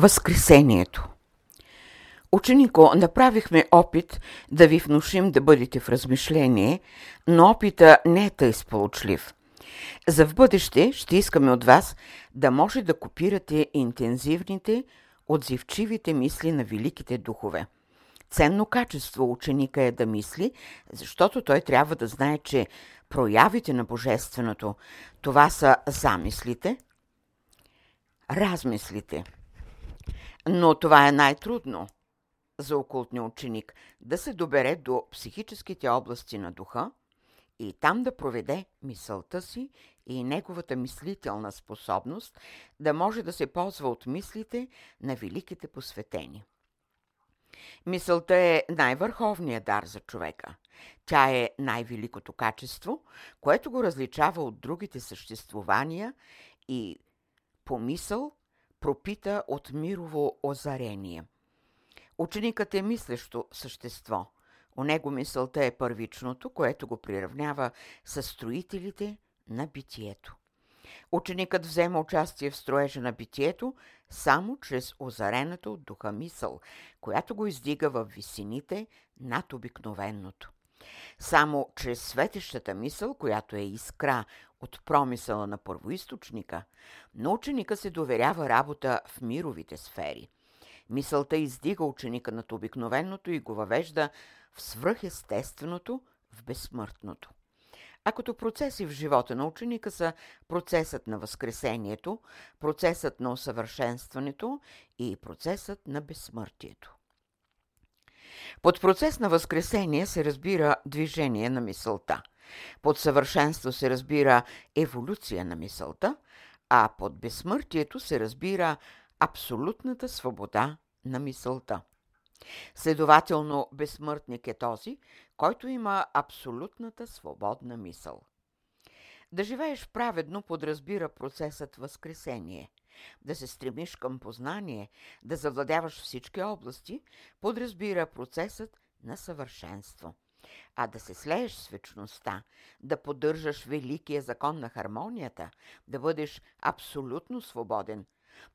Възкресението Ученико, направихме опит да ви внушим да бъдете в размишление, но опита не е тъй сполучлив. За в бъдеще ще искаме от вас да може да копирате интензивните, отзивчивите мисли на великите духове. Ценно качество ученика е да мисли, защото той трябва да знае, че проявите на Божественото, това са замислите, размислите – но това е най-трудно за окултния ученик да се добере до психическите области на духа и там да проведе мисълта си и неговата мислителна способност да може да се ползва от мислите на великите посветени. Мисълта е най-върховният дар за човека. Тя е най-великото качество, което го различава от другите съществувания и помисъл пропита от мирово озарение. Ученикът е мислещо същество. У него мисълта е първичното, което го приравнява с строителите на битието. Ученикът взема участие в строежа на битието само чрез озарената от духа мисъл, която го издига в висините над обикновеното. Само чрез светещата мисъл, която е искра от промисъла на първоисточника, но ученика се доверява работа в мировите сфери. Мисълта издига ученика над обикновеното и го въвежда в свръхестественото, в безсмъртното. А като процеси в живота на ученика са процесът на възкресението, процесът на усъвършенстването и процесът на безсмъртието. Под процес на възкресение се разбира движение на мисълта. Под съвършенство се разбира еволюция на мисълта, а под безсмъртието се разбира абсолютната свобода на мисълта. Следователно, безсмъртник е този, който има абсолютната свободна мисъл. Да живееш праведно подразбира процесът възкресение. Да се стремиш към познание, да завладяваш всички области, подразбира процесът на съвършенство. А да се слееш с вечността, да поддържаш великия закон на хармонията, да бъдеш абсолютно свободен,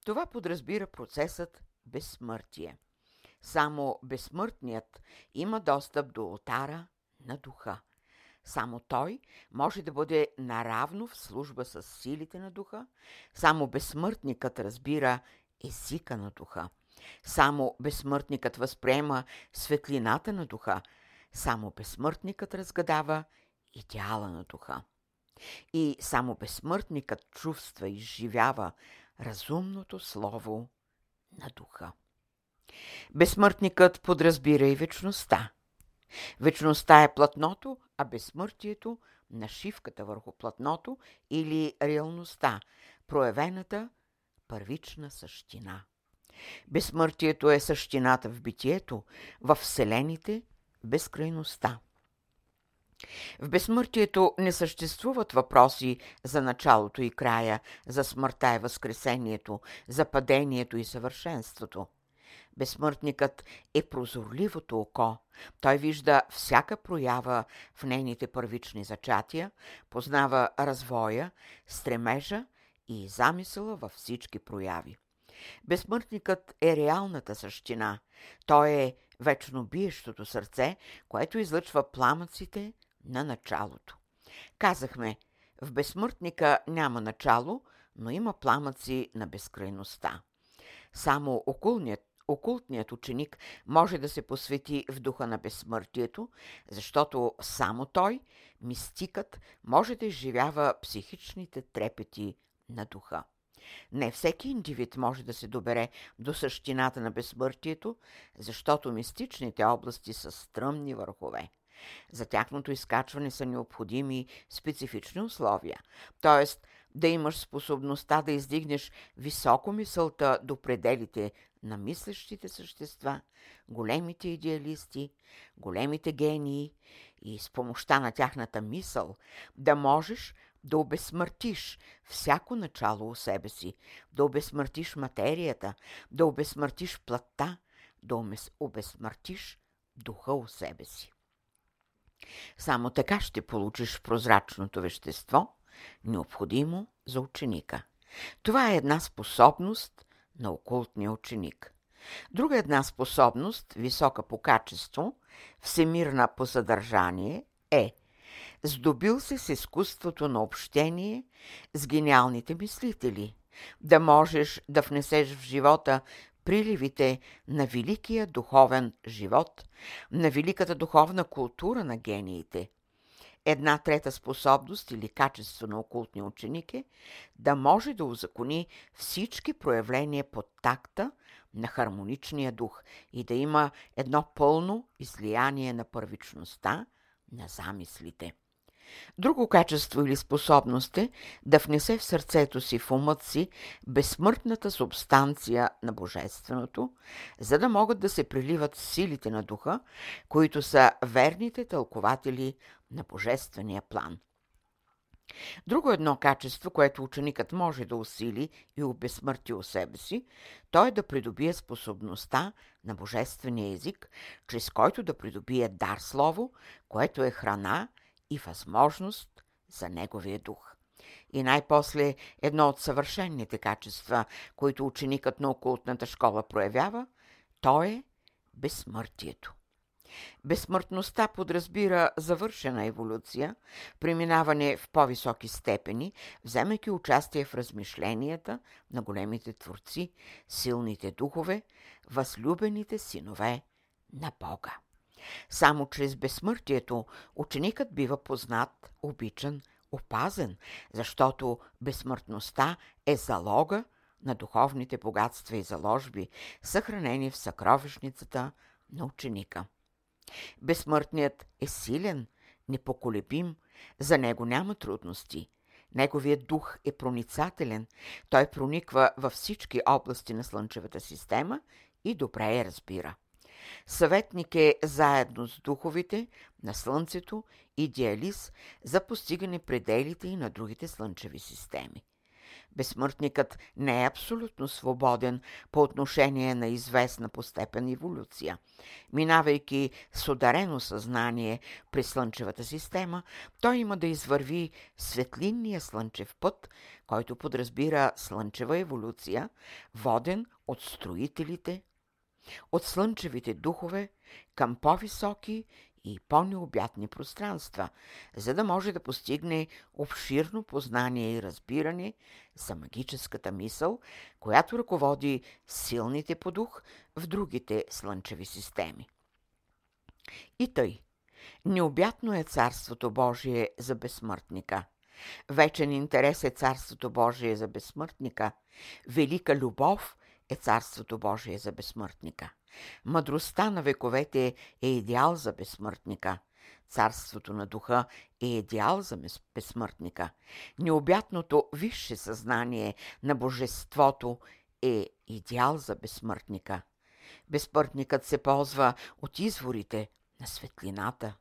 това подразбира процесът безсмъртие. Само безсмъртният има достъп до алтара на духа. Само той може да бъде наравно в служба с силите на духа, само безсмъртникът разбира езика на духа. Само безсмъртникът възприема светлината на духа, само безсмъртникът разгадава идеала на духа. И само безсмъртникът чувства и изживява разумното слово на духа. Безсмъртникът подразбира и вечността. Вечността е платното, а безсмъртието – нашивката върху платното или реалността, проявената първична същина. Безсмъртието е същината в битието, в вселените, безкрайността. В безсмъртието не съществуват въпроси за началото и края, за смъртта и възкресението, за падението и съвършенството. Безсмъртникът е прозорливото око. Той вижда всяка проява в нейните първични зачатия, познава развоя, стремежа и замисъла във всички прояви. Безсмъртникът е реалната същина. Той е вечно биещото сърце, което излъчва пламъците на началото. Казахме, в безсмъртника няма начало, но има пламъци на безкрайността. Само окулният окултният ученик може да се посвети в духа на безсмъртието, защото само той, мистикът, може да изживява психичните трепети на духа. Не всеки индивид може да се добере до същината на безсмъртието, защото мистичните области са стръмни върхове. За тяхното изкачване са необходими специфични условия, т.е. да имаш способността да издигнеш високо мисълта до пределите на мислещите същества, големите идеалисти, големите гении и с помощта на тяхната мисъл да можеш да обесмъртиш всяко начало у себе си, да обесмъртиш материята, да обесмъртиш плътта, да обесмъртиш духа у себе си. Само така ще получиш прозрачното вещество, необходимо за ученика. Това е една способност на окултния ученик. Друга една способност, висока по качество, всемирна по съдържание, е здобил се с изкуството на общение с гениалните мислители, да можеш да внесеш в живота приливите на великия духовен живот, на великата духовна култура на гениите. Една трета способност или качество на окултния ученик е да може да узакони всички проявления под такта на хармоничния дух и да има едно пълно излияние на първичността на замислите. Друго качество или способност е да внесе в сърцето си, в умът си, безсмъртната субстанция на Божественото, за да могат да се приливат силите на духа, които са верните тълкователи на Божествения план. Друго едно качество, което ученикът може да усили и обезсмърти у себе си, то е да придобие способността на божествения език, чрез който да придобие дар слово, което е храна и възможност за неговия дух. И най-после едно от съвършенните качества, които ученикът на окултната школа проявява, то е безсмъртието. Безсмъртността подразбира завършена еволюция, преминаване в по-високи степени, вземайки участие в размишленията на големите творци, силните духове, възлюбените синове на Бога. Само чрез безсмъртието ученикът бива познат, обичан, опазен, защото безсмъртността е залога на духовните богатства и заложби, съхранени в съкровищницата на ученика. Безсмъртният е силен, непоколебим, за него няма трудности. Неговият дух е проницателен, той прониква във всички области на Слънчевата система и добре я разбира. Съветник е заедно с духовите на Слънцето идеалист за постигане пределите и на другите слънчеви системи. Безсмъртникът не е абсолютно свободен по отношение на известна по степен еволюция. Минавайки с ударено съзнание през Слънчевата система, той има да извърви светлинния слънчев път, който подразбира слънчева еволюция, воден от строителите от слънчевите духове към по-високи и по-необятни пространства, за да може да постигне обширно познание и разбиране за магическата мисъл, която ръководи силните по дух в другите слънчеви системи. И тъй, необятно е Царството Божие за безсмъртника. Вечен интерес е Царството Божие за безсмъртника. Велика любов е Царството Божие за безсмъртника. Мъдростта на вековете е идеал за безсмъртника. Царството на духа е идеал за безсмъртника. Необятното висше съзнание на Божеството е идеал за безсмъртника. Безсмъртникът се ползва от изворите на светлината.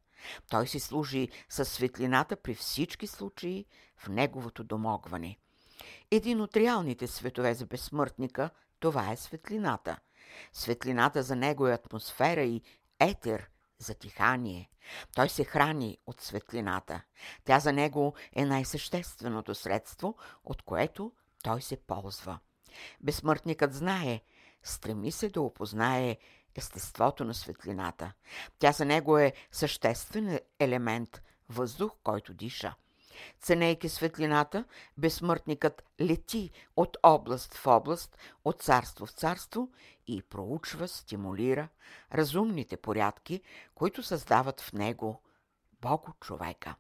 Той си служи със светлината при всички случаи в неговото домогване. Един от реалните светове за безсмъртника – това е светлината. Светлината за него е атмосфера и етер за тихание. Той се храни от светлината. Тя за него е най-същественото средство, от което той се ползва. Безсмъртникът знае, стреми се да опознае естеството на светлината. Тя за него е съществен елемент, въздух, който диша. Ценейки светлината, безсмъртникът лети от област в област, от царство в царство и проучва, стимулира разумните порядки, които създават в него Бого човека.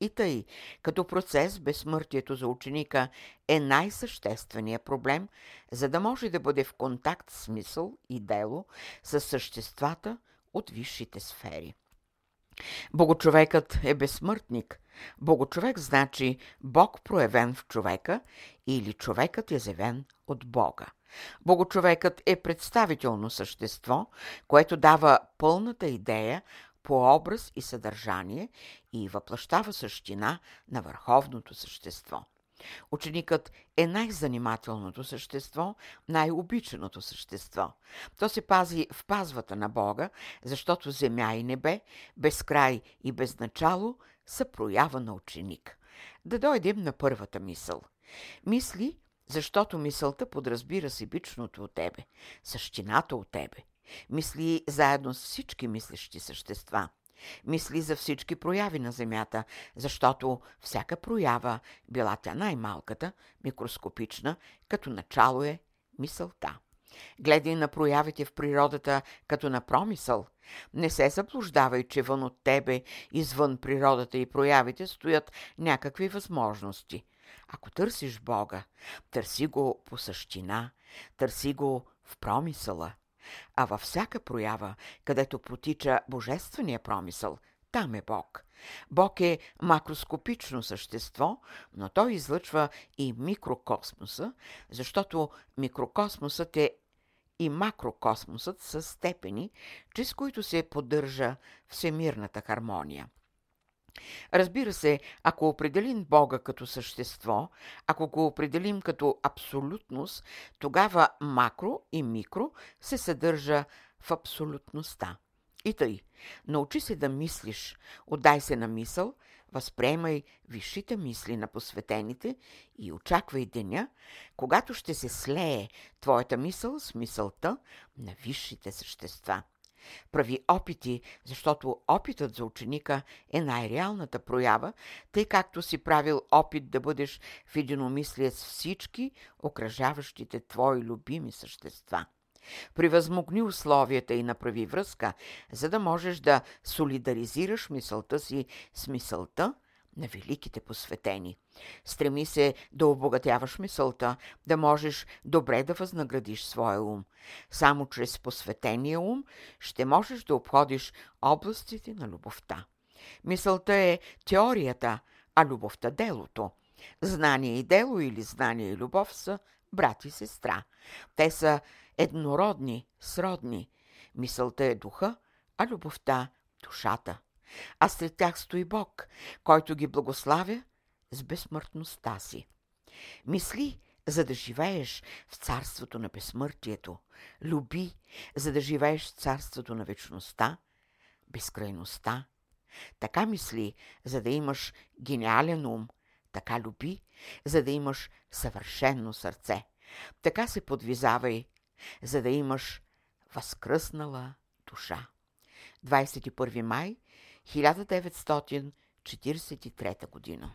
И тъй, като процес безсмъртието за ученика е най-същественият проблем, за да може да бъде в контакт с мисъл и дело с съществата от висшите сфери. Богочовекът е безсмъртник. Богочовек значи Бог проявен в човека или човекът е завен от Бога. Богочовекът е представително същество, което дава пълната идея по образ и съдържание и въплащава същина на върховното същество. Ученикът е най-занимателното същество, най-обичаното същество. То се пази в пазвата на Бога, защото земя и небе, безкрай и безначало, са проява на ученик. Да дойдем на първата мисъл. Мисли Защото мисълта подразбира себичното от тебе, същината от тебе. Мисли заедно с всички мислещи същества. Мисли за всички прояви на Земята, защото всяка проява, била тя най-малката, микроскопична, като начало е мисълта. Гледай на проявите в природата като на промисъл. Не се заблуждавай, че вън от тебе, извън природата и проявите, стоят някакви възможности. Ако търсиш Бога, търси го по същина, търси го в промисъла. А във всяка проява, където протича божествения промисъл, там е Бог. Бог е макроскопично същество, но той излъчва и микрокосмоса, защото микрокосмосът е и макрокосмосът са степени, чрез които се поддържа всемирната хармония. Разбира се, ако определим Бога като същество, ако го определим като абсолютност, тогава макро и микро се съдържа в абсолютността. И тъй, научи се да мислиш, отдай се на мисъл, възприемай висшите мисли на посветените и очаквай деня, когато ще се слее твоята мисъл с мисълта на висшите същества. Прави опити, защото опитът за ученика е най-реалната проява, тъй както си правил опит да бъдеш в единомислие с всички окръжаващите твои любими същества. Превъзмогни условията и направи връзка, за да можеш да солидаризираш мисълта си с мисълта на великите посветени. Стреми се да обогатяваш мисълта, да можеш добре да възнаградиш своя ум. Само чрез посветения ум ще можеш да обходиш областите на любовта. Мисълта е теорията, а любовта – делото. Знание и дело или знание и любов са брат и сестра. Те са еднородни, сродни. Мисълта е духа, а любовта – душата а след тях стои Бог, който ги благославя с безсмъртността си. Мисли, за да живееш в царството на безсмъртието. Люби, за да живееш в царството на вечността, безкрайността. Така мисли, за да имаш гениален ум. Така люби, за да имаш съвършено сърце. Така се подвизавай, за да имаш възкръснала душа. 21 май 1943 година.